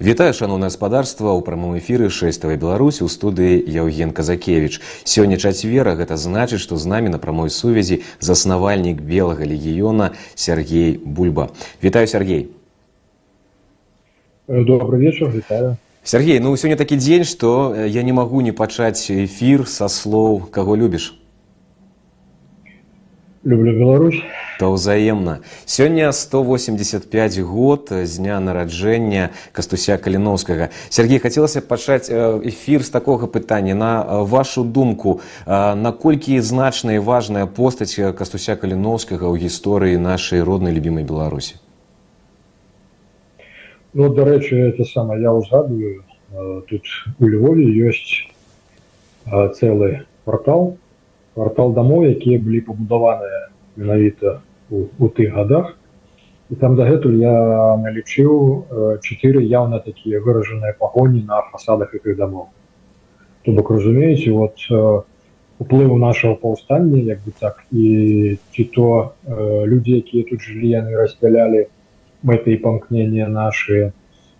Вітаю шаноўнае гаспадарства ў прамым эфіры шэставай беларусі ў студыі Яўген Казакевіч. Сёння чацвера гэта значыць, што з намі на прамой сувязі заснавальнік белага легіёна Сергей Бульба. Вітаю Сергей. Добрый вечер, вітаю. Сергей, ну сёння такі дзень, што я не магу не пачаць эфір са слоў, каго любіш. Люблю Беларусь. То ўзаемна. Сёння 185 год з дня нараджэння Кастуся Каліноўскага. Сергей, хацелася пачаць эфір з такога пытання. На вашу думку, наколькі значная і важная постаць Кастуся Каліноўскага ў гісторыі нашай роднай любімай Беларусі? Ну, дарэчы, это самае я ўзгадываю. Тут у Львове ёсць цэлы квартал, квартал дамоў, якія былі пабудаваныя менавіта у, у тых годах і там дагэтуль я налічыў чатыры яўна такія выражаныя пагоні на фасадах гэтых дамоў то бок разумееце вот уплыву нашего паўстання як бы так і ці то э, людзі якія тут жылі яны распялялі мэты і памкнення наши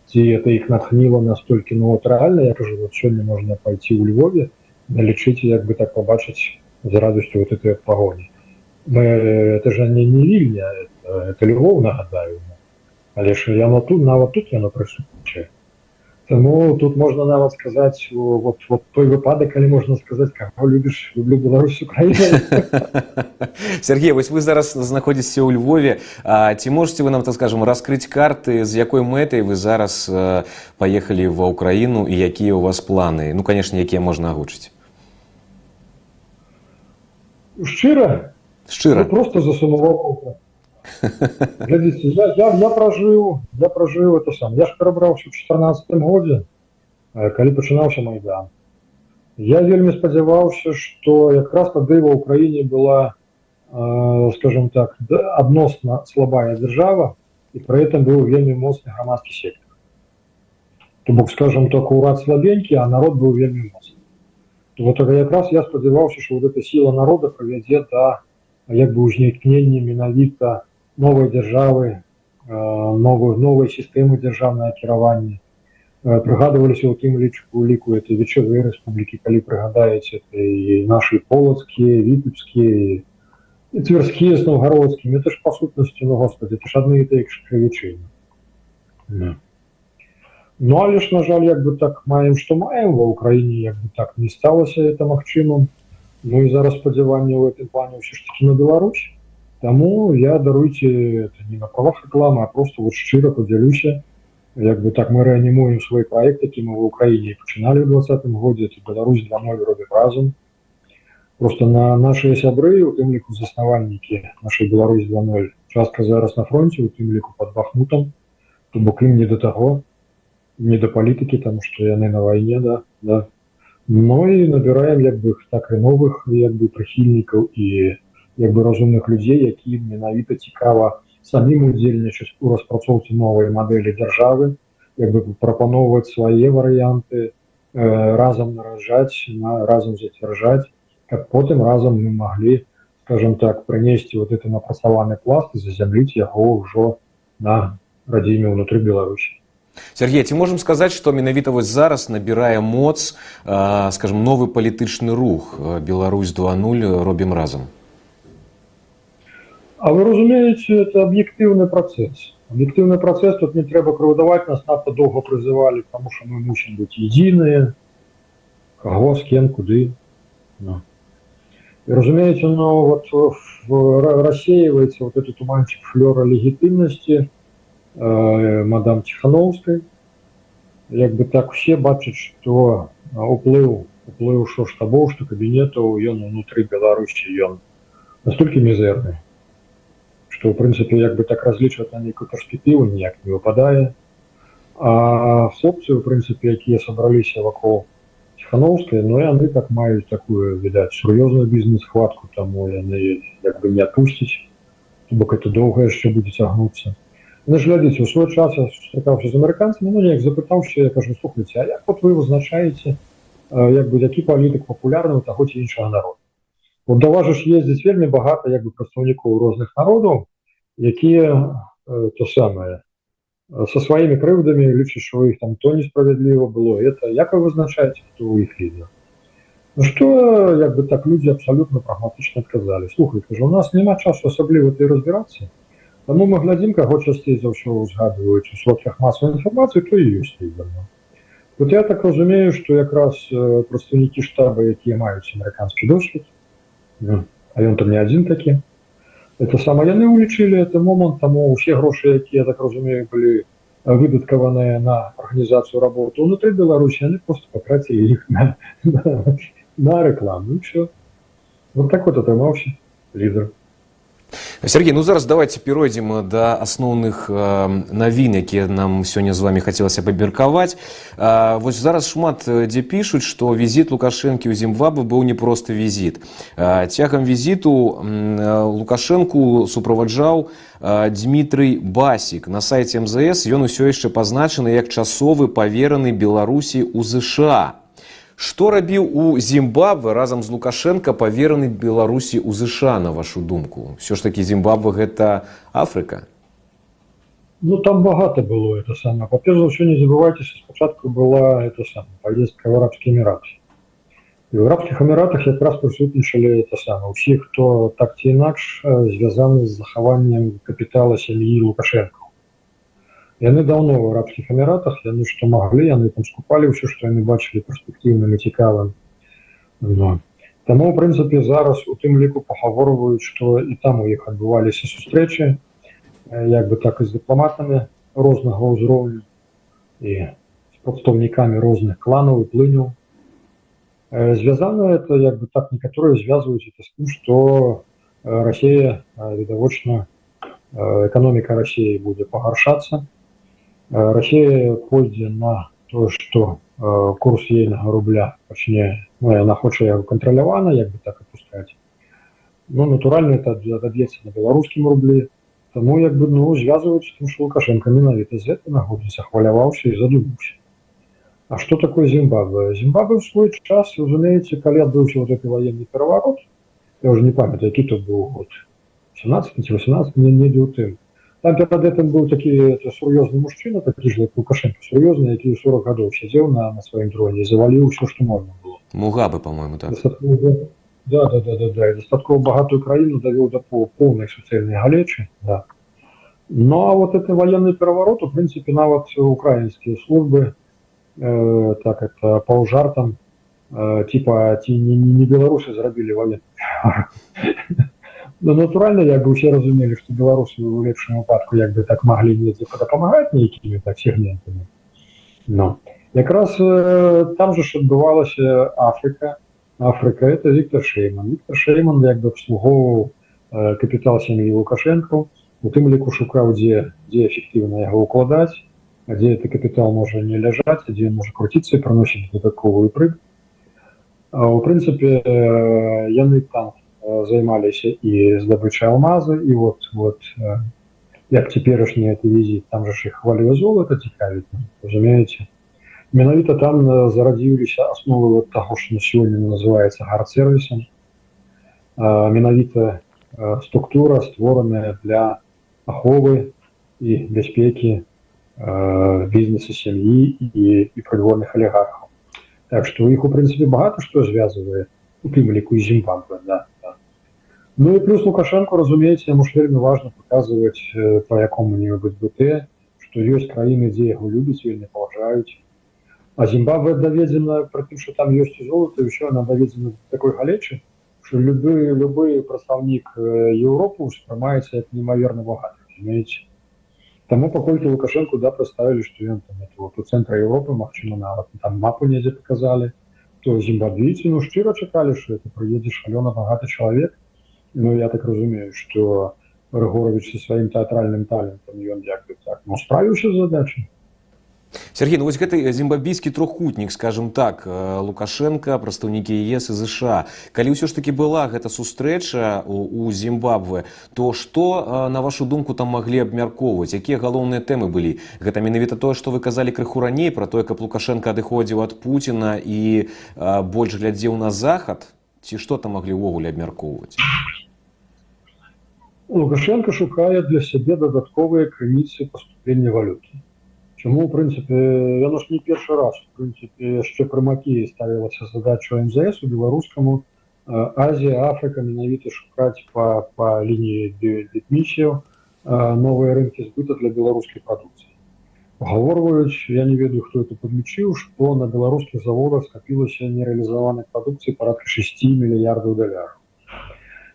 ці это іх натхніла настолькі ну вот рэальна я кажу вот сёння можна пайти ў Львове налічыць як бы так побачыць з радостью вот этой пагоні мы это же не не вільня это, это любоў нагадаю але ж яно тут нават тут яно прысутнічае Таму тут можна нават сказаць вот вот той выпадак калі можна сказаць каго любіш люблю Беларусь Украіна Сергей вось вы зараз знаходзіцеся ў Львове А ці можете вы нам так скажем раскрыць карты з якой мэтай вы зараз паехалі ва ўкраіну і якія у вас планы ну конечно якія можна агучыць шчыра Шчыра. Ну, просто засумаваў. Глядзіце, я, я, я пражыў, я пражыў это сам. Я ж перабраўся ў 14 годзе, калі пачынаўся майдан. Я вельмі спадзяваўся, што якраз тады ва ўкраіне была, э, скажем так, адносна слабая дзяржава і пры этом быў вельмі моцны грамадскі сектор. То бок, скажем так, урад слабенькі, а народ быў вельмі моцны. Вот якраз я спадзяваўся, што вот эта сіла народа правядзе да як бы ўзнікненне менавіта новай дзяржавы новую новой сістэмы дзяржаўнае кіравання прыгадываліся ў тым лічку ліку это вечавыя рэспублікі калі прыгадаеце і нашы полацкія віпецкія цверскія новгародскімі это ж па сутнасці ну господи это ж адны і крывічыны ну але ж на жаль як бы так маем што маем ва ўкраіне як бы так не сталася это магчымым Ну і зараз спадзяванне ў гэтым плане ўсё ж таки на Беларусь Таму я даруйце не на правах рэкламы а просто вот шчыра подзялюся як бы так мы рэанімуем свой проект які мы в Украіне пачыналі ў двадцатым годзе Беларусь два ноль робім разам просто на наши сябры у тым ліку заснавальнікі нашай Беларусь 20 частка зараз на фронте у тым ліку под бахмутам то бок ім не до таго не да палітыкі там что яны на вайне да да Ну і набіраем як бы так і новых як бы прыхільнікаў і як бы разумных людзей які менавіта цікава самім удзельнічаць у распрацоўцы новай мадэлі дзяржавы як бы прапаноўваць свае варыянты э, разам наражаць на разам зацвярджаць каб потым разам мы маглі скажем так прынесці вот это напрацаваны пласт і зазямліць яго ўжо на радзіме ўнутры беларусі Сергей ці можам сказаць што менавіта вось зараз набірае моц скажем новы палітычны рух Беларусь 20 робім разам А вы разумееце это аб'ектыўны працэс аб'ектыўны працэс тут не трэба крыўдаваць нас надта доўга прызывалі тому что мы мусім быць едзіныя каго з кем куды no. разумееце но вот рассеивается вот этот туманчик флёра легітымнасці Э, мадам ціхановскай як бы так усе бачаць што уплыў уплыў що штабоў што кабінетаў ён унутры беларусі ён настолькі мізэрны што ў прынцыпе як бы так разлічваць на нейкую перспектыву ніяк не выпадае а хлопцы у прынцыпе якія сабраліся вакол ціхановскай но яны так маюць такую відаць сур'ёзную бізнес-хватку таму яны як бы не адпусціць бок это доўга яшчэ будзе цягнуцца Ну, глядзіце у свой час сустракаўся з амерыканцамі ну неяк запытаўся я кажу слухайце а як вот вы вызначаеце як бы які палітык папулярны у таго ці іншага народа вот да вас ж ездзіць вельмі багата як бы прадстаўнікоў розных народаў якія то самае со своими крыўдамі лічыць что іх там то несправядліва было это як вы вызначаеце хто у іх лідер ну что як бы так люди абсолютно прагматычна адказалі слухайте же у нас няма часу асабліва ты разбірацца Таму мы глядзім каго часцей за ўсё узгадваюць у сродках масавай інфармацыі то і ёсць лідер вот я так разумею что якраз прадстаўнікі штаба якія маюць амерыканскі досвед а ён там не адзін такі это сама яны улічылі это момант таму усе грошы якія так разумею былі выдаткаваныя на арганізацыю работы унутры беларусі яны просто патрацілі іх на, на, на рэкламу все вот так вот атрымаўся лідар Сергей ну зараз давайте перайдзем да асноўных навін якія нам сёння з вами хацелася пабмеркаваць вось зараз шмат дзе пішуць што візіт лукашэнкі ў зімбабве быў не просты візіт цягам візіту лукашэнку суправаджаў Дмітрый басік на сайце мзс ён усё яшчэ пазначаны як часовы павераны беларусі ў ЗША Што рабіў у Зімбабве разам з Лукашенко павераны Беларусі ў ЗША на вашу думку. Усё ж такі Зімбабве гэта Афрыка. Ну там багата было это самое. Па-перш за ўсё не забывайцеся, спачатку была это самое паездка в арабскі эмірат. І в арабскіх эміратах якраз прысутнічалі это самое. Усе, хто так ці інакш звязаны з захаваннем капітала сям'і Лукашенко яны даўно ў арабскіх эміратах яны што маглі яны там скупалі ўсё што яны бачылі перспектыўным і цікавым no. Таму у прынцыпе зараз у тым ліку пагаворваюць што і там у іх адбываліся сустрэчы як бы так і з дыпламатамі рознага ўзроўню і з прадстаўнікамі розных кланаў і плыняў звязана это як бы так некаторыя звязваюць это з тым што Расія відавочна эканоміка Росіі будзе пагаршацца Э, Россия пойдзе на то что э, курс ейнага рубля пачне ну, яна хоча яго кантралявана як бы так опускать ну натуральна это даб'ецца на беларускім рублі тому як бы ну звязваюць тым что лукашенко менавіта з гэта нагодніца хваляваўся і задумаўся А что такое зімбабве зімбабве в свой час разумееце калі адбыўся вот гэты военный пераворот я уже не памятаю які тут быў год 17 18 не недзе ў тым там перад гэтым быў такі сур'ёзны мужчына такі ж лукашенко сур'ёзны які 40 гадоў сядзеў на на сваім троне заваліў ўсё што можна было мугабы по-моему так да, да, да, да, да. дастаткова багатую краіну давёў да по поўнай суцэльнай галечы да. Ну а вот это военный пераворот у прынцыпе нават украінскія службы э, так это паўжартам э, типа ці не, не беларусы зрабілі военный Ну, натуральна як бы усе разумелі што беларусы у лепшым выпадку як бы так маглі недзе дапамагаць нейкімі так сегментамі но якраз э, там же ж адбывалася Афрыка Афрыка это Віктор шейман Віктор шейман як бы абслугоўваў э, капітал сям'і лукашенко у тым ліку шукаў дзе дзе эфектыўна яго укладаць дзе это капітал можа не ляжаць дзе можа круціцца і праносіць дадатковую прыг у прынцыпе э, яны там займаліся і здабычай алмазы і вот вот як цяперашні это візіт там же их хвалю золата цікавіць разумееце менавіта там зарадзіліся асновы вот таго что на сегодня называется гард-сервисом менавіта структура створаная для аховы і бяспекі бізнеса сям'і і, і прыдворных алігархаў так что у іх у прынцыпе багата што звязывае у тым ліку зімбабве да Ну і плюс Лукашенко разумееце яму ж вельмі важна паказваць па якому-небудзь БТ што ёсць краіны дзе яго любяць вельмі паважаюць а Зімбабве даведзена пры тым что там ёсць золото еще она даведзена такой галечы что любы любы прадстаўнік Еўропы успрымаецца як немаверна багаты разумееце Таму паколькі лукашенко да прадставілі што ён там вот, у цэнтра Европы Мачыма нават там мапу недзе показалі то зімбабвійцы ну шчыра чакалі что это прыедзе шалёна багаты чалавек Ну я так разумею, что Рыгорович со сваім тэатральным талентам ён як бы так ну, справіўся з задачай. Сергей ну вось гэты зімбабійскі трохкутнік скажем так лукашенко прадстаўнікі ес і ЗША калі ўсё ж таки была гэта сустрэча у зімбабве то што на вашу думку там маглі абмяркоўваць якія галоўныя тэмы былі гэта менавіта тое што вы казалі крыху раней пра тое каб лукашенко адыходзіў ад пуціна і больш глядзеў на захад? Ці што там маглі ўвогуле абмяркоўваць? Лукашенко шукае для сябе дадатковыя крыніцы паступлення валюты. Чаму, у прынцыпе, яно ж не першы раз. У прынцыпе, яшчэ пры Макі ставілася задача МЗС у беларускаму э, Азія, Афрыка менавіта шукаць па, па лініі дэтмісіяў новыя рынкі збыта для беларускай прадукцыі. Пагаворваюць, я не ведаю, хто это падлічыў, што на беларускіх заводах скапілася нерэалізаванай прадукцыі парадка 6 мільярдаў даляраў.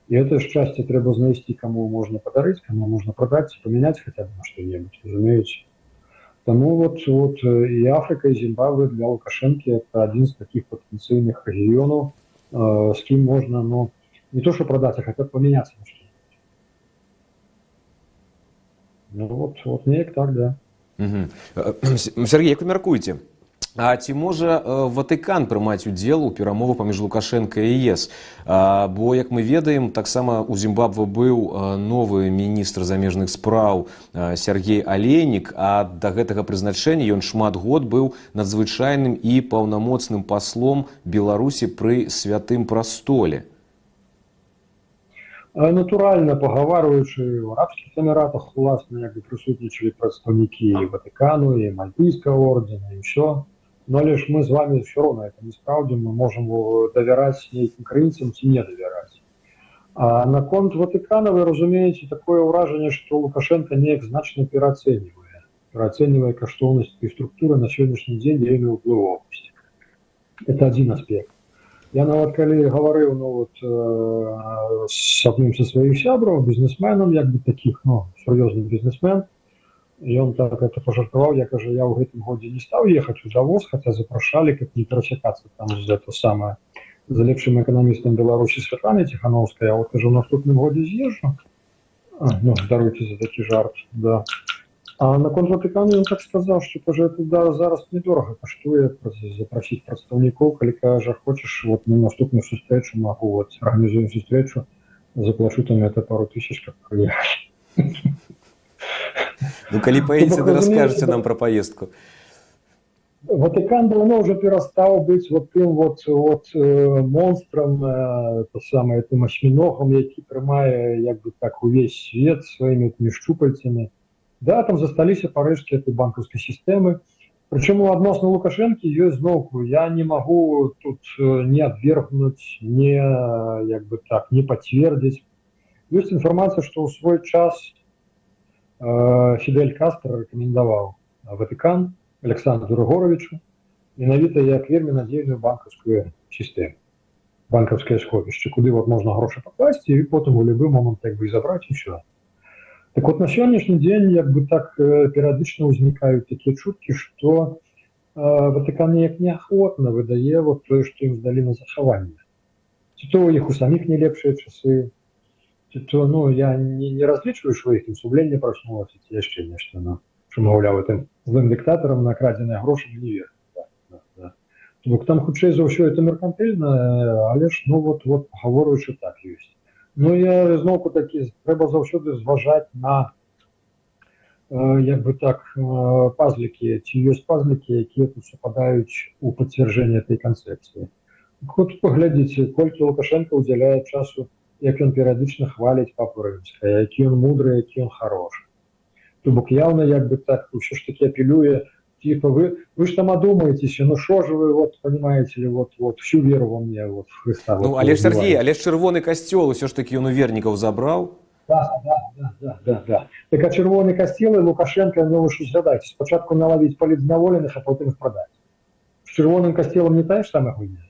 И это счастье треба знайсці, кому можно подарить, кому можно продать, поменять хотя бы на что-нибудь, разумеете. Тому вот, вот и Африка, и Зимбабве для Лукашенко это один из таких потенциальных регионов, э, с кем можно, ну, не то что продать, а хотя бы поменяться на что-нибудь. Ну вот, вот неяк так, да. Угу. Сергей, як вы мяркуеце? А ці можа Ватыкан прымаць удзел у перамовах паміж Лукашенко і ЕС? А, бо як мы ведаем, таксама у Зімбабве быў новы міністр замежных спраў Сергей Алейнік, а да гэтага прызначэння ён шмат год быў надзвычайным і паўнамоцным паслом Беларусі пры святым прастоле. Натуральна пагаварваючы ў арабскіх эміратах уласна як бы прысутнічалі прадстаўнікі Ватыкану і мальтыйскага ордена і ўсё но але ж мы з вами все равно это не спраўдзім мы можем давяраць нейкім краінцам ці не давяраць а наконт ватыкана вы разумееце такое ўражанне что лукашенко неяк значна пераацэньвае пераацэньвае каштоўнасць і структуры на сённяшні дзень вельмі ўплывовасць это один аспект я нават калі гаварыў ну вот э, с адным са сваіх сябраў бізнесменам як бы таких ну сур'ёзны бізнесмен ён так это пожартаваў я кажа я ў гэтым годзе не стаў ехаць у завоз хотя запрашалі как не перасякацца там за это самое за лепшым эканамістам беларусі святланы ціхановская вот кажу наступным годзе з'езжу ну, даруйте за такі жарт да а наконт ватыкану ён так сказаў что кажа это да зараз недорага каштуе запрасіць прадстаўнікоў калі кажа хочаш вот на наступную сустрэчу могу вот арганізуем сустрэчу заплачу там это пару тысяч как приехать Ну, калі поедете, то расскажете нам про поездку. Ватикан давно уже перестал быть вот тем вот, вот э, монстром, э, то самое, тем осьминогом, який тримає, як би так, увесь свет своими этими щупальцами. Да, там засталіся парижські этой банковской системы. Причем относно Лукашенко ее знову я не могу тут э, не отвергнуть, не, як бы так, не подтвердить. Есть информация, что в свой час Э, Фидель Кастро рекомендовал Ватикан Александру Григоровичу менавіта як вельмі надзейную банкаўскую сістэму банкаўскае сховішча куды вот можна грошы пакласці і потым у любы момант як бы забраць усё так вот на сённяшні дзень як бы так э, перыядычна ўзнікаюць такія чуткі што э, Ватыкан неяк неахвотна выдае вот тое што ім здалі на захаванне ці то у іх у саміх не лепшыя часы то ну я не, не разлічваю что іх сумленне проснулася ці яшчэ нешта ну, що маўляў этим злым дыктатарам накрадзеныя грошы не вер да, да, да. Бок там хутчэй за ўсё это меркантыльна але ж ну вот вот гаворуючы так ёсць Ну я зноўку такі трэба заўсёды зважаць на э, як бы так э, пазлікі ці ёсць пазлікі якія тут супадаюць у пацвярджэнне этой канцэпцыі вот паглядзіце колькі лукашенко уделяе часу як ён перыядычна хваліць папу рымска які ён мудры які ён хорош то бок яўна як бы так ўсё ж таки апелюе типа вы вы ж там адумаецеся ну шо же вы вот понимаете ли вот вот всю веру во мне вот Христа ну, вот, але ж Сергей але ж чырвоны касцёл усё ж таки ён у вернікаў забраў да, да, да, да, да, да. так а чырвоны касцел і лукашенко ну вы згадаць спачатку налавіць палітзняволеных а потым продать с чырвоным касцелом не тая ж самая хуйня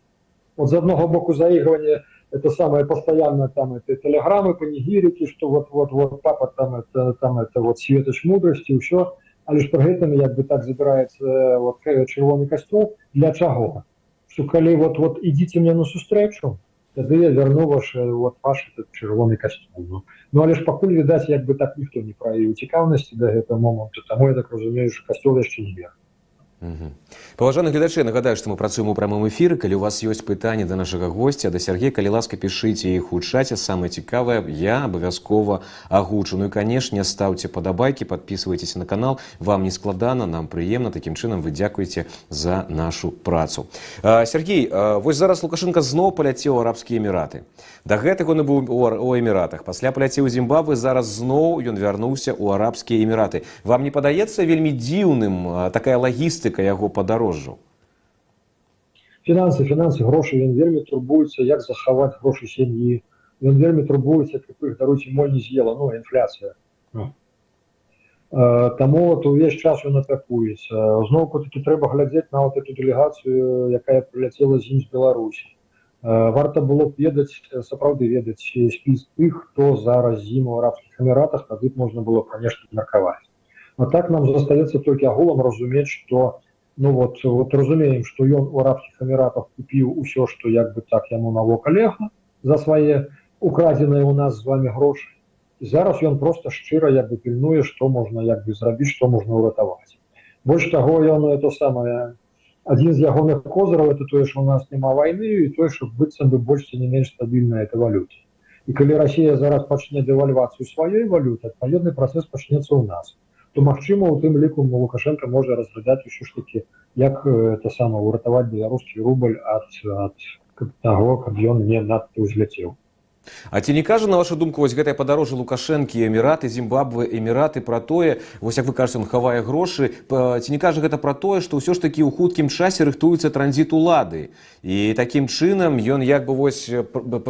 вот з аднаго боку заигрывание это самое постоянно там это телеграммы панигирики что вот вот вот папа там это там это вот светоч мудрости еще а лишь про гэтым як бы так забирается вот чырвоны костюм для чаго что калі вот вот идите мне на сустрэчу тады я верну ваш вот ваш этот чырвоны костюм ну, ну але ж пакуль відаць як бы так ніхто не праявіў цікаўнасці до гэтага моманту тому я так разумею что костюм яшчэ не верх Угу. Паважаны гледачы нагадаю што мы працуем у прамым эфіры калі у вас ёсць пытанні да нашага госця да Сергея калі ласка пішыце іх у чаце самае цікавае я абавязкова агучу ну і канешне стаўце падабайкі подписывайтесь на канал вам не складана нам прыемна такім чынам вы дзякуеце за нашу працу а, Сергей а, вось зараз лукашенко зноў паляцеў арабскія эміраты да гэтага он быў у эміратах пасля паляцеў зімбабвы зараз зноў ён вярнуўся ў арабскія эміраты вам не падаецца вельмі дзіўным такая лагістыка яго падарожжу фінансы фінансы грошы ён вельмі турбуецца як захаваць грошы сям'і ён вельмі турбуецца каб іх даруйце моль не з'ела ну інфляцыя ну. Таму вот увесь час ён атакуецца зноўку такі трэба глядзець на вот эту дэлегацыю якая прыляцела з ім з беларусі варта было б ведаць сапраўды ведаць спіс тых хто зараз зіму ў арабскіх эміратах тады можна было конечно меркаваць а так нам застаецца толькі агулам разумець что ну вот вот разумеем что ён у арабскіх эміратах купіў усё что як бы так яму навока легла за свае украдзеныя у нас з вами грошы зараз ён просто шчыра як бы пільнуе что можна як бы зрабіць что можна ўратаваць больш таго ён это самое один з ягоных козыраў это тое что у нас няма войны і тое что быццам бы больш не менш стабільная это валюте і калі Россия зараз пачне дэвальвацыю сваёй валюты адпаведны працэс пачнецца у нас то магчыма у тым ліку лукашенко можа разглядаць усё ж таки як это сама уратаваць беларускі рубль ад ад таго каб ён не надто узляцеў А ці не кажа на вашу думку вось гэтае падарожжа лукашэнкі эміраты зімбабвы эміраты пра тое вось як вы кажаце он хавае грошы ці не кажа гэта пра тое што ўсё ж такі ў хуткім часе рыхтуецца транзіт улады? І такім чынам ён як бы вось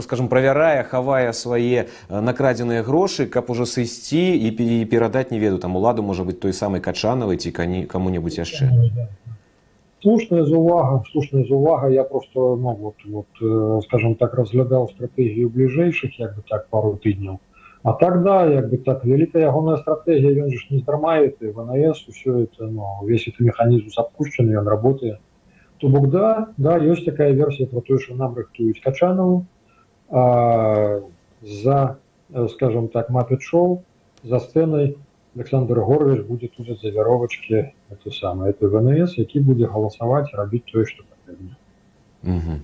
скажем правярае хавае свае накрадзеныя грошы каб ужо сысці і перадаць не веду там уладу можа быть той самай качанавай ці кані каму-небудзь яшчэ слушная зувага слушная зувага я просто ну, вот, вот, э, скажем так разглядаў стратэгію бліжэйшых як бы так пару тыдняў а тогда як бы так вялікая ягоная стратегія ён же не здармает и внс все это ну, весь это механизм запущенный он работает то бок да да есть такая версия про тое что нам рыхтуюць качанову за э, скажем так мапет шоу за сценой Александр Горович будет тут за вяровачки это самое это ВНС які будзе галасаваць рабіць тое что патрэбна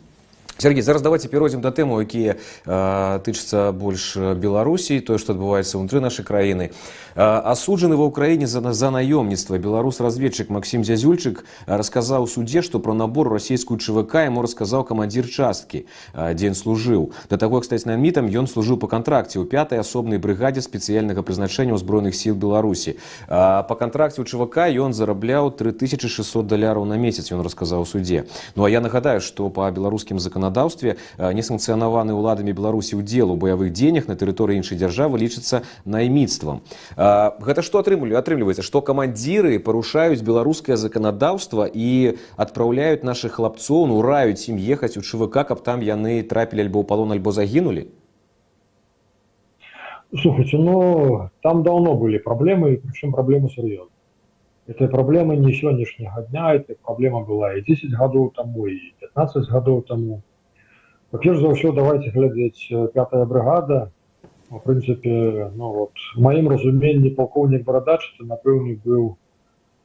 Сергей зараз давайте перайдзем да тэму якія э, тычацца больш беларусій тое што адбываецца ўнутры нашай краіны асуджаны ва ўкраіне за за наёмніцтва беларус разведчык Макссім зязюльчык расказаў у суде што пра набор расійскую чвк яму расказаў камандзір часткі дзень служыў да таго кстати на мітам ён служыў па кантракце ў пятай асобнай брыгадзе спецыяльнага прызначэння ўзброеных сіл беларусі па кантракце ў чвк ён зарабляў 3600 даляраў на месяц ён расказаў у суде ну а я нагадаю што па беларускім заканадаўстве заканадаўстве несанкцыянаваны ўладамі беларусі ўдзел у баявых дзеяннях на тэрыторыі іншай дзяржавы лічыцца найміцтвам гэта што атрымлівалі атрымліваецца што камандзіры парушаюць беларускае заканадаўства і адпраўляюць наших хлапцоў ну раюць ім ехаць у чвк каб там яны трапілі альбо ў палон альбо загінулі слухайте ну там давно были проблемы причем проблемы серьезные этой проблемы не сегодняшнего дня эта проблема была и 10 годов тому и 15 годов тому Па-перш за ўсё давайте глядзець пятая бригада в прынцыпе ну вот маім разуменні палкоўнік барадач это напэўны быў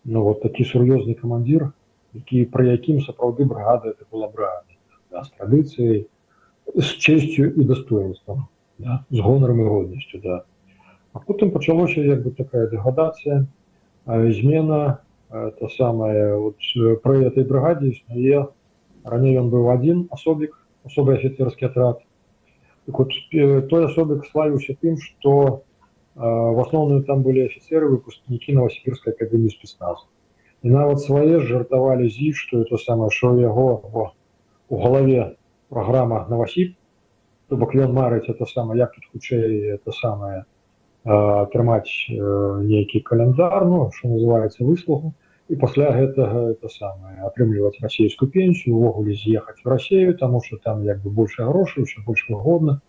ну вот такі сур'ёзны камандзір які пры якім сапраўды бригада это была бригада да, з традыцыяй з чесцю і достоинством да, з гонарам і годнасцю да а потым пачалося як бы такая деградацыя змена это самае вот пры этой брыгадзе існуе раней ён быў адзін асобік особый офицерский отряд. Так вот, той особик славился тем, что э, в основном там были офицеры, выпускники Новосибирской академии спецназа. И нават свае жартавалі з что это самое что яго о, у галаве программа новосіб то бок ён марыць это самое як тут хутчэй это самое э, атрымаць э, нейкі календар ну что называется выслугу і пасля гэтага это самае атрымліваць расійскую пенсію увогуле з'ехаць в Россию тому что там як бы больше грошай еще больш выгодна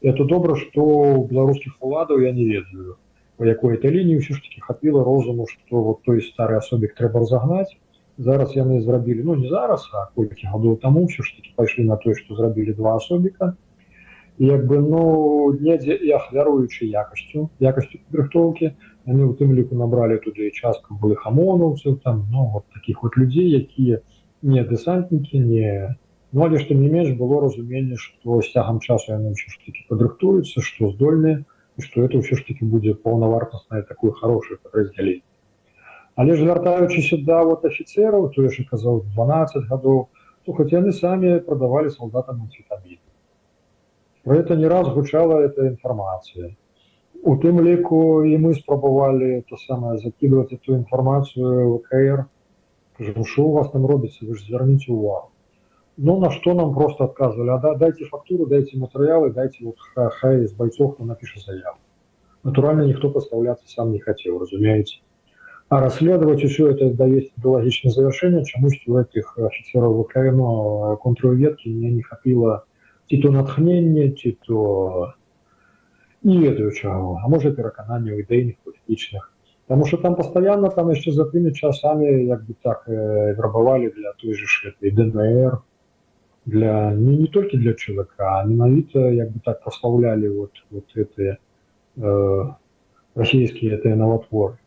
это добра что у беларускіх уладаў я не ведаю по якой это лініі ўсё ж таки хапіла розуму что вот той стары асобік трэба разогнаць зараз яны зрабілі ну не зараз а колькі гадоў таму ўсё ж таки пайшлі на тое что зрабілі два асобіка як бы ну недзе і ахвяруючы якасцю якасцю падрыхтоўкі яны у тым ліку набралі туды частку былых амонаўцаў там ну вот таких вот людзей якія не дэсантнікі не ну але што не менш было разуменне што з цягам часу яны ўсё ж таки падрыхтуюцца што здольныя і што это ўсё ж таки будзе паўнавартаснае такое хорошее падраздзяленне але ж вяртаючыся да вот офіцераў то яшчэ казаў 12 гадоў то хоть яны самі прадавалі салдатам амфетамін про это не раз гучала эта інфармацыя у тым ліку і мы спрабавалі то самае закидывать эту інфармацыю ВКР кажу що у вас там робіцца вы ж звярніце увагу ну на что нам просто отказывали а да, дайте фактуру дайте материалы дайте вот хай из бойцов кто напишет заяву натурально никто поставляться сам не хотел разумеете а расследовать все это довести до логичного завершения чамусь у этих офицеров ВКН контрветки мне не хапила ці то натхнення ці то не ведаю чаго а можа перакананняў ідэйных палітычных потому что там постоянно там яшчэ за тымі часамі як бы так э, вербавалі для той же этой днр для не, не толькі для ЧВК а менавіта як бы так прославлялі вот вот это э, расійскія это новотворы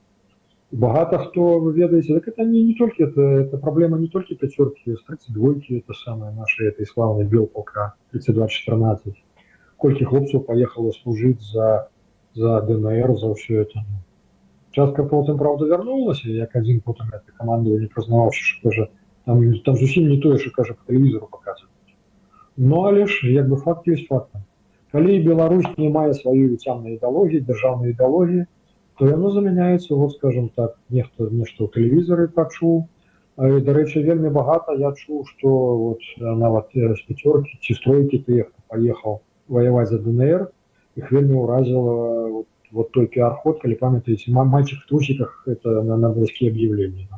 багато хто вы ведаеце так это не не толькі это это проблема не толькі пяцёркі двойки это самое нашей этой славной белполка 3214 колькі хлопцаў поехало служить за за днр за все это частка потым правда вярнулася як один потым это команду не прознаваўся что же там там зусім не тое что кажа по телевизору показывать ну але ж як бы факт есть фактом калі Беларусь не мае сваю віцямнай ідэалогіі дзяржаўнай ідэалогіі то яно замяняецца вот скажем так нехто нешта ў тэлевізары пачуў дарэчы вельмі багата я чуў что вот нават з пяцёркі ці стройкі тых хто паехаў воевать за днр их вельмі ўразіла вот, вот той пиар-ход калі памятаеце мальчик в трусиках это на на близкие объявления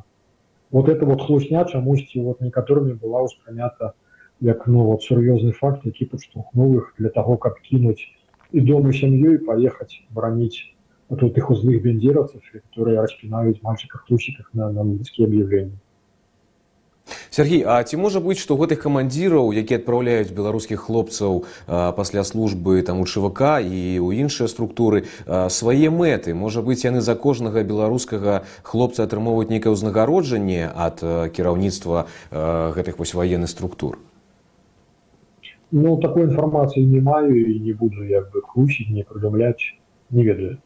вот это вот хлусня чамусьці вот некаторымі была ўспрынята як ну вот сур'ёзны факт які падштурхнуў іх для того каб кінуць і дому сям'ёй поехать браніць тут их узлых бендеровцев которые распинают мальчиков трусиках на, на близкие объявления Сергей А ці можа быць што гэтых камандзіраў які адпраўляюць беларускіх хлопцаў пасля службы там у ЧВК і ў іншыя структуры свае мэты? Можа быць яны за кожнага беларускага хлопца атрымоўваюць нейкае ўзнагароджанне ад кіраўніцтва гэтых вось военных структур? Ну такой інфармацыі не маю і не буду як бы крусіць не прыдумляць не ведаю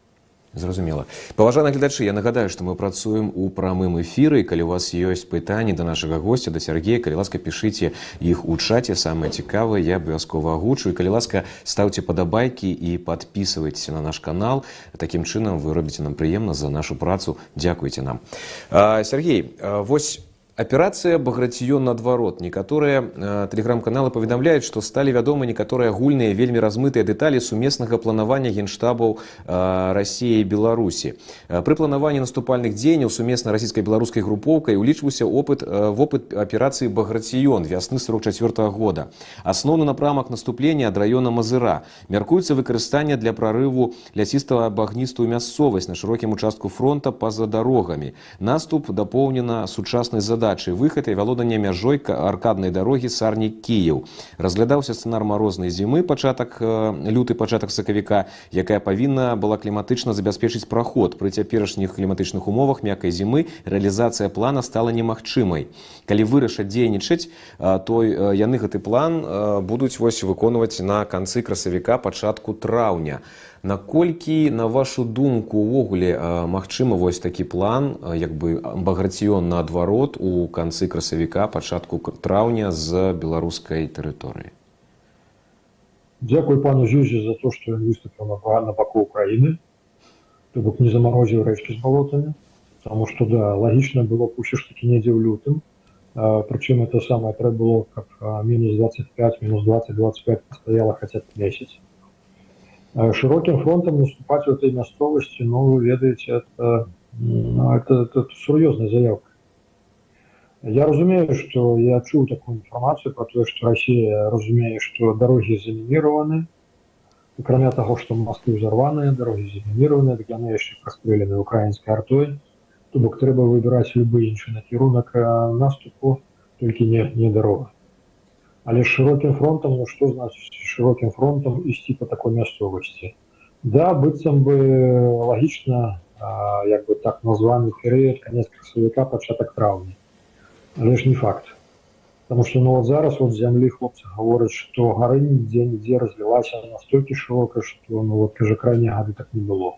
Зразумела. Паважаны гледачы, я нагадаю, што мы працуем у прамым эфіры. Калі у вас ёсць пытанні да нашага госця, да Сергея, калі ласка пішыце іх у чаце самае цікавае, я абавязкова агучу і калі ласка стаўце падабайкі і падпісывайцеся на наш канал. Такім чынам вы робіце нам прыемна за нашу працу. Дзякуйце нам. А, Сергей, а, вось Аперацыя баграцыён наадварот. Некаторыя э, тэлеграм-каналы паведамляюць, што сталі вядомы некаторыя агульныя вельмі размытыя дэталі сумеснага планавання генштабаў э, рассіі і беларусі. Э, пры планаванні наступальных дзеянняў сумесна расійскай-беларускай групоўкай улічваўся опыт э, вопыт аперацыі баграцыён вясны 44 -го года. Асноўны напрамак наступлення ад раёна Мазыра. Мяркуецца выкарыстанне для прарыву лясістага багністую мясцовасць на шырокім участку фронта па-за дарогамі. Наступ дапоўнена сучаснай задачай задачы выхад і вялоданне мяжой аркаднай дарогі сарні кіяў разглядаўся сцэнар марознай зімы пачатак люты пачатак сакавіка якая павінна была кліматычна забяспечыць праход. Пры цяперашніх кліматычных умовах мяккай зімы рэалізацыя плана стала немагчымай. Калі вырашаць дзейнічаць то яны гэты план будуць вось выконваць на канцы красавіка пачатку траўня. а наколькі на вашу думку увогуле магчыма вось такі план як бы баграцыён наадварот у канцы красавіка пачатку траўня з беларускай тэрыторыі Дзякуй пану зюзе за то што ён выступіў на на баку украіны то бок не замарозіў рэчкі з балотамі потому что да лагічна было б усё ж таки недзе ў лютым прычым это самае трэба было каб мінус 25 минус 20 25 стаяла хаця б месяц широким фронтом наступать в этой мясцовости, ну, вы ведаете, это, ну, это, это, это сур'ёзная заявка. Я разумею, что я чуў такую информацию про то, что Россия разумее, что дороги заминированы, кроме того, что мосты взорваныя, дороги заминированы, так яны яшчэ прастрелены украінскай артой, то бок трэба выбіраць любы іншы накірунак наступу, толькі не, не дарога. Але широким фронтом, ну что значит широким фронтом ісці по такой мясцовасці? Да, быццам бы лагічна, а, як бы так названы перыяд конец красавіка, пачатак траўня. Але ж не факт. Потому что ну, вот зараз вот зямлі хлопцы гавораць, што гары нідзе нідзе разлілася настолькі шырока, што ну, вот, кажа крайне гады так не было.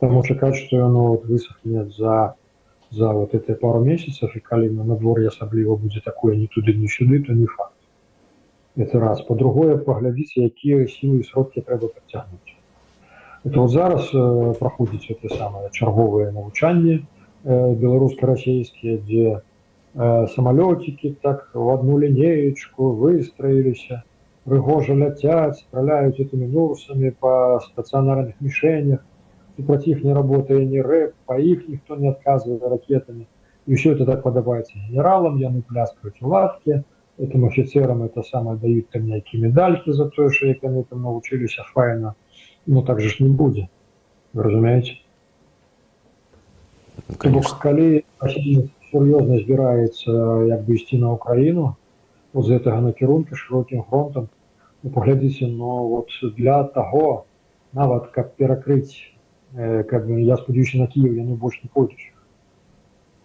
Таму чакаць, што яно вот, высохне за за вот эти пару месяцев, и калі на надвор'е асабліва будзе такое ні туды ні сюды, то не факт. Это раз. По-другое, паглядзіце, якія сілы і сродкі трэба працягнуць. Это вот зараз э, праходзіць это самае чарговыя навучанні э, беларуска-расійскія, дзе э, самалёцікі так в одну лінеечку выстроіліся, прыгожа ляцяць, страляюць этими нурсамі па стацыянарных мішенях, супраць іх не работае ні рэп, па іх ніхто не адказвае ракетамі. І ўсё это так падабаецца генералам, яны пляскаюць у латкі, этим офицерам это самое дают там некие медальки за то, что як они там научились файна. Ну так же ж не будет. Вы разумеете? Ну, Тому конечно. калі Росія серйозно збирається якби йти на Україну, от з гэтага накірунку широким фронтом, ну, поглядзіце, ну от для того, нават каб перакрыць, э, каб, я спадзяюся на Киев, яны больш не пойдуць.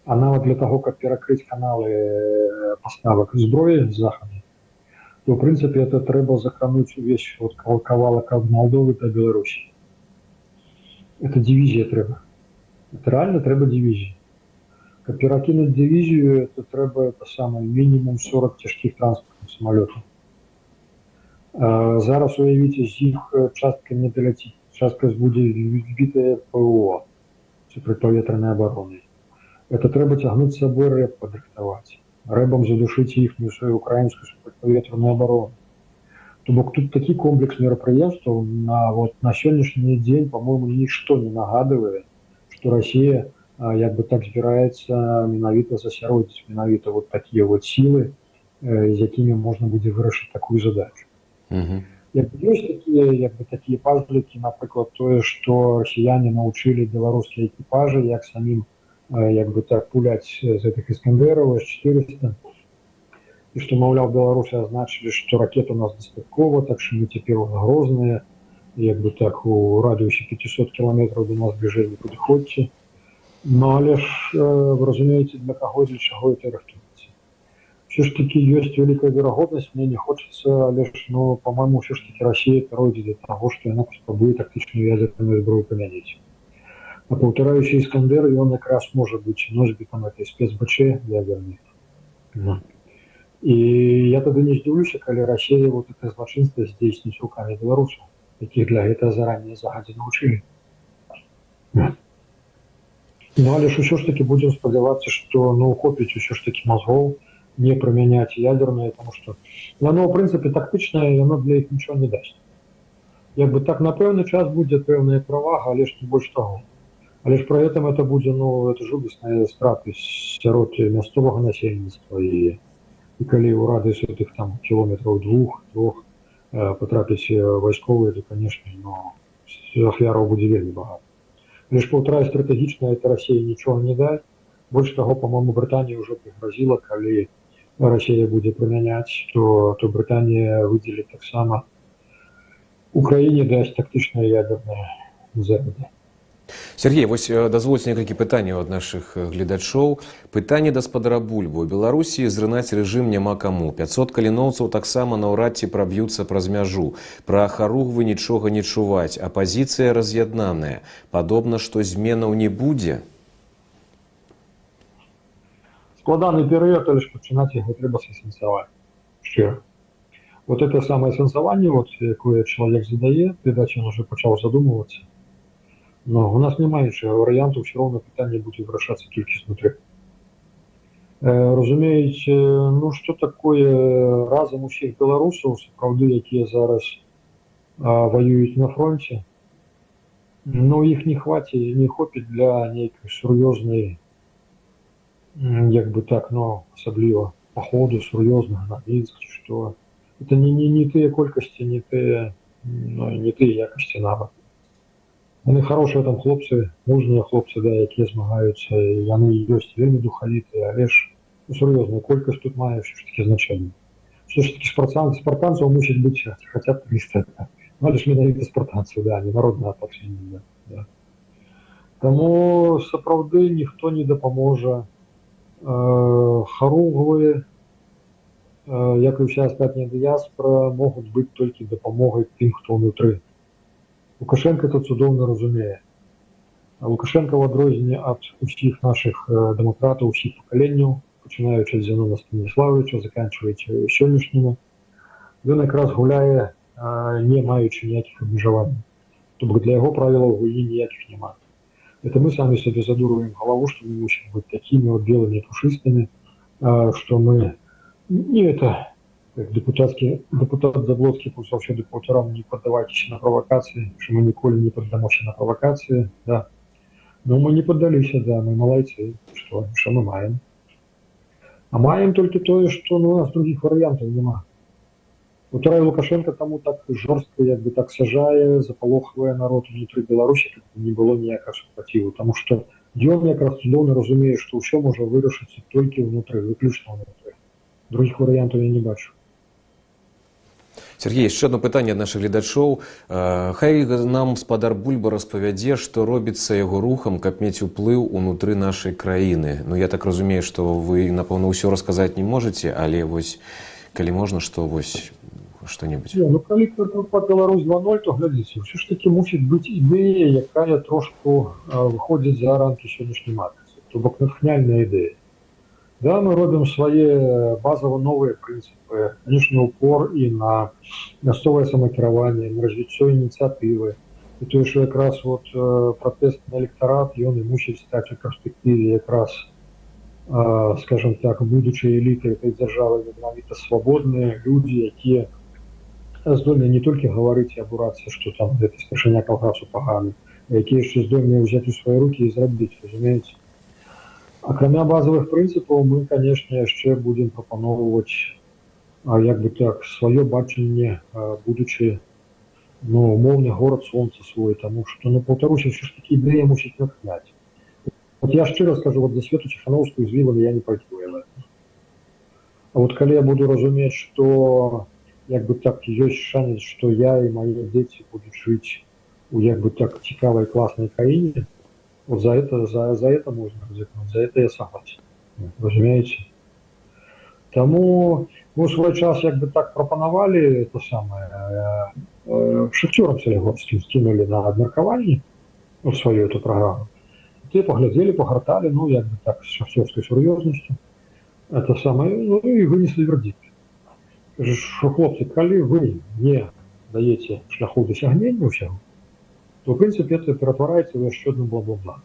А нават для того, каб перакрыць каналы э, поставак зброі з захаду, то в прынцыпе это трэба закрануць увесь вот кавалак ад Молдовы да Беларусі. Это дивізія трэба. Это реально трэба дивізію. Каб перакінуць дивізію, это трэба это самое мінімум 40 цяжкіх транспартных самолетов. А, зараз уявіце з іх э, частка не даляціць, частка будзе збітая ПО супрацьпаветранай абароны. Это трэба цягнуць з сабой рэп падрыхтаваць. Рэбам задушыць іхнюю сваю украінскую супрацьпаветраную абарону. То бок тут такі комплекс мерапрыемстваў на вот на сённяшні дзень, по-моему, нішто не нагадывае, што Расія а, як бы так збіраецца менавіта засяродзіць менавіта вот такія вот сілы, э, з якімі можна будзе вырашыць такую задачу. Мгм. Як бы ёсць такія як бы такія пазлікі, напрыклад тое, што расіяне навучылі беларускія экіпажы, як самім э, як бы так пуляць з гэтых іскандераў с 400 і што маўляў беларусы азначылі, што ракет у нас дастаткова, так што мы цяпер грозныя, як бы так у радыусе 500 кіламетраў до нас бліжэй не падыходзьце. Ну але ж э, вы разумееце, для каго і для чаго это рыхтуецца. Все ж таки ёсць вялікая верагоднасць, мне не хочацца, але ж ну по-моему все ж таки Россия перайдзе до таго, што яна паспрабуе тактычную ядерную зброю памяніць. А паўтараючы іскандер ён якраз можа быць носьбітам этой спецбачэ ядернай. Ну. І я тады не здзіўлюся, калі Россия вот это злачынства здзейсніць руками беларусаў, якіх для гэтага заранее загадзя навучылі. Ну але ж усё ж таки будем спадзявацца, што ну хопіць усё ж таки мозгоў не прымяняць ядернае, потому что яно в прынцыпе тактычнае яно для іх нічого не дасць. Як бы так на пэўны час будзе пэўная правага, але ж не больш таго. Але ж при этом это будзе ну это жудасныя страты сярод мясцовага насельніцтва і і калі ў радыус этих там кіlomeтраў двух двух э, потрапіць э, вайсковыя то конечно но ахвяраў будзе вельмі багата лишь паўтара стратэгічна это Россия нічого не даць больш таго по-моему Брытанія ўжо прыгрозіла калі Россия будзе прымяняць то то Брытанія выдзелі таксама Украіне дасць тактычнае ядернае захады Сергей вось э, дазвольце некалькі пытанняў ад нашых э, гледачоў пытанне даспадара бульбу у беларусі зрынаць рэжым няма каму 500 каліноўцаў таксама наўрад ці праб'юцца праз мяжу пра харугвы нічога не чуваць апазіцыя раз'яднаная падобна што зменаў не будзе складаны перыяд лишь пачынаць яго трэба сэнсаваць шчыра вот это самое сэнсаванне вот якое чалавек задае відаць ён уже пачаў задумывацца но у нас няма іншага варыянту все роўно пытанне будзе вырашацца толькі знутры э, разумееце ну что такое разам усіх беларусаў сапраўды якія зараз а, ваююць на фронте но іх не хваце не хопіць для нейкай сур'ёзнай М, як бы так но асабліва походу сур'ёзнага на мінск ці што это не не не тыя колькасці не тыя ну, не тыя якасці нават яны хорошыя там хлопцы мужныя хлопцы да якія змагаюцца і яны ёсць вельмі духавітыя але ж ну, сур'ёзная колькасць тут мае ўсё ж таки значэнне все-таки спартан, спартанцев мусить быть хотя б 300. Ну, але ж менавіта спартанців, да, не народнае апачэнне. Да, да. Таму сапраўды ніхто не дапаможа э, харугвы, э, як і ўся астатняя дыяспора, могуць быць толькі дапамогай тым, хто ўнутры. Лукашенко это цудоўна разумее. А Лукашенко в адрозненне ад усіх нашых э, дэмакратаў усіх пакаленняў, пачынаючы з Зянона Станіславовича, заканчиваючы сённяшнімі, ён якраз гуляе а, не маючы ніякіх абмежаванняў. То бок для яго правілаў гульні ніякіх няма. Это мы сами себе задуриваем голову, что мы мусим быть такими вот белыми пушистыми, а, что мы не это как депутатский депутат Заблоцкий пусть вообще депутатам не поддавайтесь на провокации, что мы николи не поддамся на провокации, да. Но мы не поддались, да, мы молодцы, что, что мы маем. А маем только то, что ну, у нас других вариантов нема. Вот Рай Лукашенко тому так жорстко, як бы так сажае, запалохвае народ внутры Беларусі, каб не было ніякага супраціву, Таму што ён якраз цудоўна разумее, што ўсё можа вырашыцца толькі ўнутры, выключна. Другіх варыянтаў я не бачу. Сергей яшчэ одно пытанне ад нашых гледачоў Э, хай нам спадар бульба распавядзе што робіцца яго рухам каб мець уплыў унутры нашай краіны Ну я так разумею што вы напэўна ўсё расказаць не можаце але вось калі можна што вось што-небудзь Не, ну калі па Беларусь 2.0 то глядзіце ўсё ж таки мусіць быць ідэя якая трошку а, выходзіць за рамкі сённяшняй матрыцы то бок натхняльная ідэя да мы робім свае базава новыя прынцыпы канешне упор і на мясцовае самакіраванне на развіццё ініцыятывы і тое що якраз вот э, пратэстны электарат ён і мусіць стаць у перспектыве якраз а, скажем так будучай эліты этой дзяржавы менавіта свабодныя людзі якія здольны не толькі гаварыць і абурацца што там гэта старшыня калгасу паганы якія яшчэ здольныя ўзяць у свае рукі і зрабіць разумееце акрамя базовых прынцыпаў мы канешне яшчэ будзем прапаноўваць а як бы так сваё бачанне будучы ну умоўны горад солнца свой таму што ну паўтаруся ўсё ж такі ідэя мусіць натхняць вот я шчыра скажу вот за свету ціхановскую з вілам я не пайду А вот калі я буду разумець что як бы так ёсць шанец што я і мае дзеці будуць жыць у як бы так цікавай класнай краіне Вот за это, за, за это можно ризикнуть, за это я согласен. Разумеете? Тому мы в свой час як бы так пропонували это самое э, э, шахтерам Солігорським скинули на обмерковании ну, свою эту программу. Те поглядели, погортали, ну, як бы так, с шахтерской серьезностью. Это самое, ну, и вынесли вердикт. Что, хлопцы, коли вы не даете шляху досягнения всего, то в принципе это ператвараецца ў яшчэ одну бла-бла-бла.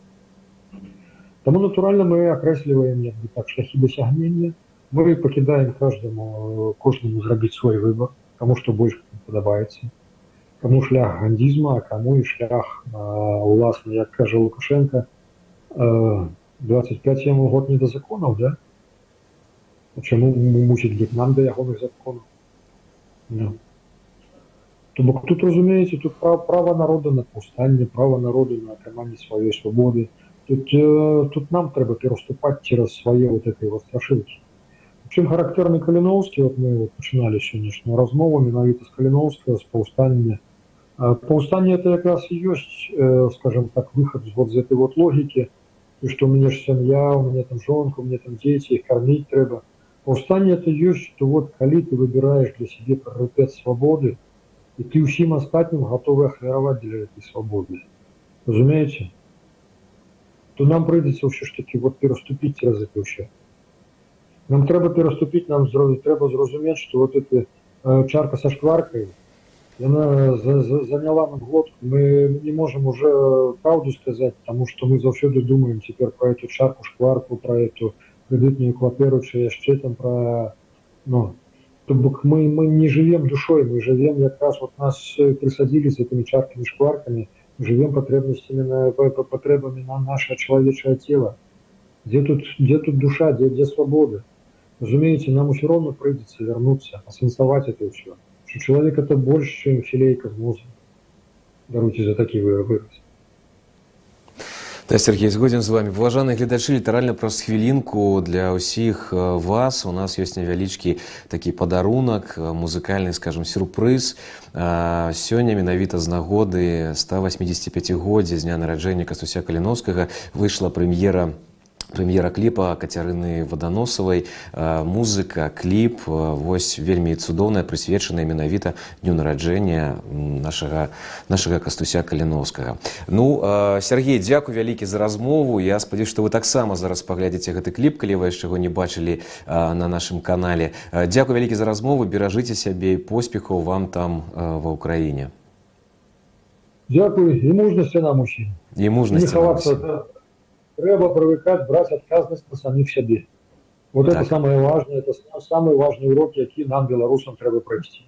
Таму натуральна мы акрэсліваем як бы так шляхі дасягнення мы пакідаем каждаму кожнаму зрабіць свой выбор кому што больш падабаецца кому шлях гандзізма а кому і шлях уласна як кажа лукашенко 25 яму год не да законаў да чаму мусіць быць нам да ягоных законаў no. То бок тут разумееце тут права народа на паўстанне права народу на атрыманне сваёй свабоды тут э, тут нам трэба пераступаць цераз свае вот этой вот страшылкі чым характэрны каліноўскі вот мы вот пачыналі сённяшнюю размову менавіта з каліноўскага з паўстання паўстанне это якраз і ёсць э, скажем так выхад вот з этой вот логікі і што у мяне ж сям'я у мяне там жонка мне там дзеці іх карміць трэба паўстанне это ёсць што вот калі ты выбіраеш для сябе прыоритет свабоды то и ты усім астатнім готовы ахвяраваць для этой свабоды разумееце то нам прыйдзецца ўсё ж таки вот пераступіць цераз это ўсё нам трэба пераступіць нам зро трэба зразумець что вот это э, чарка са шкваркай яна за, за, заняла нам глотку мы не можем уже праўду сказаць тому что мы заўсёды думаем цяпер про эту чарку шкварку про эту крэдытную кватэру чи яшчэ там про ну То бок мы, мы не живем душой, мы живем как раз вот нас присадили с этими чарками, шкварками, живем потребностями, на, потребами на наше человеческое тело. Где тут, где тут душа, где, где свобода? Разумеете, нам все равно придется вернуться, осенсовать это все. Что человек это больше, чем филейка в мозге. Даруйте за такие выразы. Да, Сергей згоден з вами паважаныя гледачы літаральна праз хвілінку для ўсіх э, вас у нас ёсць невялічкі такі падарунак э, музыкальны скажем сюрпрыз А, сёння менавіта з нагоды 185годдзя з дня нараджэння кастуся каліновскага выйшла прэм'ера прэм'ера кліпа кацярыны ваданосавай э, музыка кліп э, вось вельмі цудоўная прысвечаная менавіта дню нараджэння м, нашага нашага кастуся каліновскага ну э, Сергей дзякуй вялікі за размову я спадзяюсь што вы таксама зараз паглядзіце гэты кліп калі вы яшчэ яго не бачылі э, на нашым канале Э, дзякуй вялікі за размову беражыце сябе і поспехаў вам там э, ва ўкраіне Дякую і мужнасці нам усім. і Не мужнасці нам хавацца усім. да. трэба прывыкаць браць адказнасць на саміх сябе. Вот Так. это самое важное, это сам- самый важный урок, які нам беларусам трэба пройсці.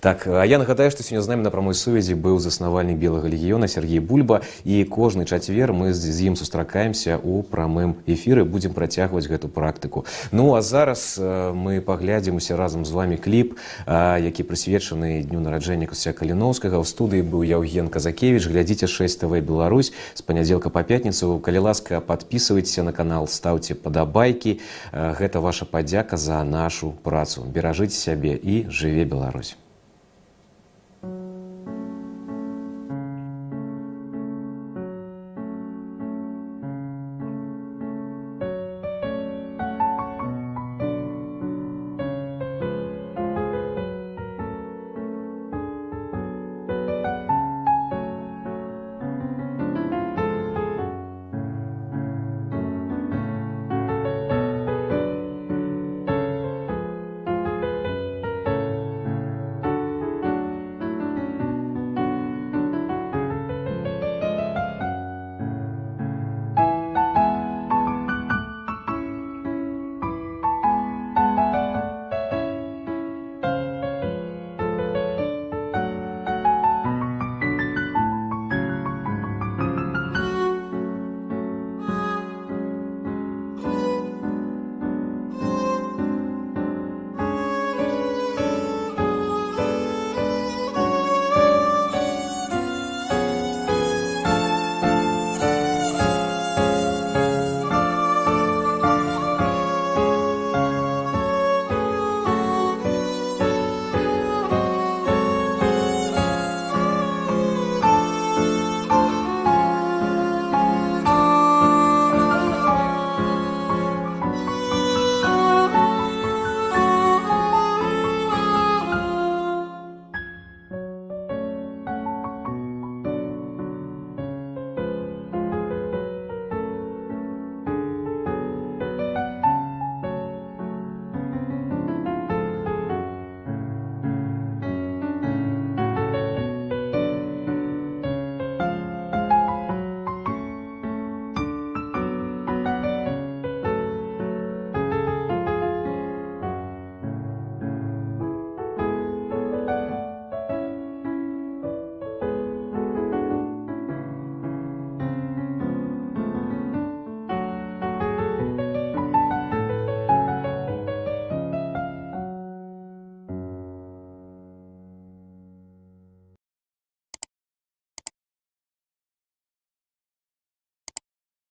Так, а я нагадаю, што сёння з намі на прамой сувязі быў заснавальнік белага легіёна Сергей Бульба і кожны чацвер мы з з ім сустракаемся ў прамым эфіры будзем працягваць гэту практыку. Ну а зараз э, мы паглядзім усе разам з вами кліп, а, які прысвечаны дню нараджэння Кася Каліноўскага. У студыі быў Яўген Казакевіч. Глядзіце 6 ТВ Беларусь з панядзелка па пятніцу. Калі ласка, падпісвайцеся на канал, стаўце падабайкі. Э, Гэта ваша падзяка за нашу працу. Беражыце сябе і жыве Беларусь.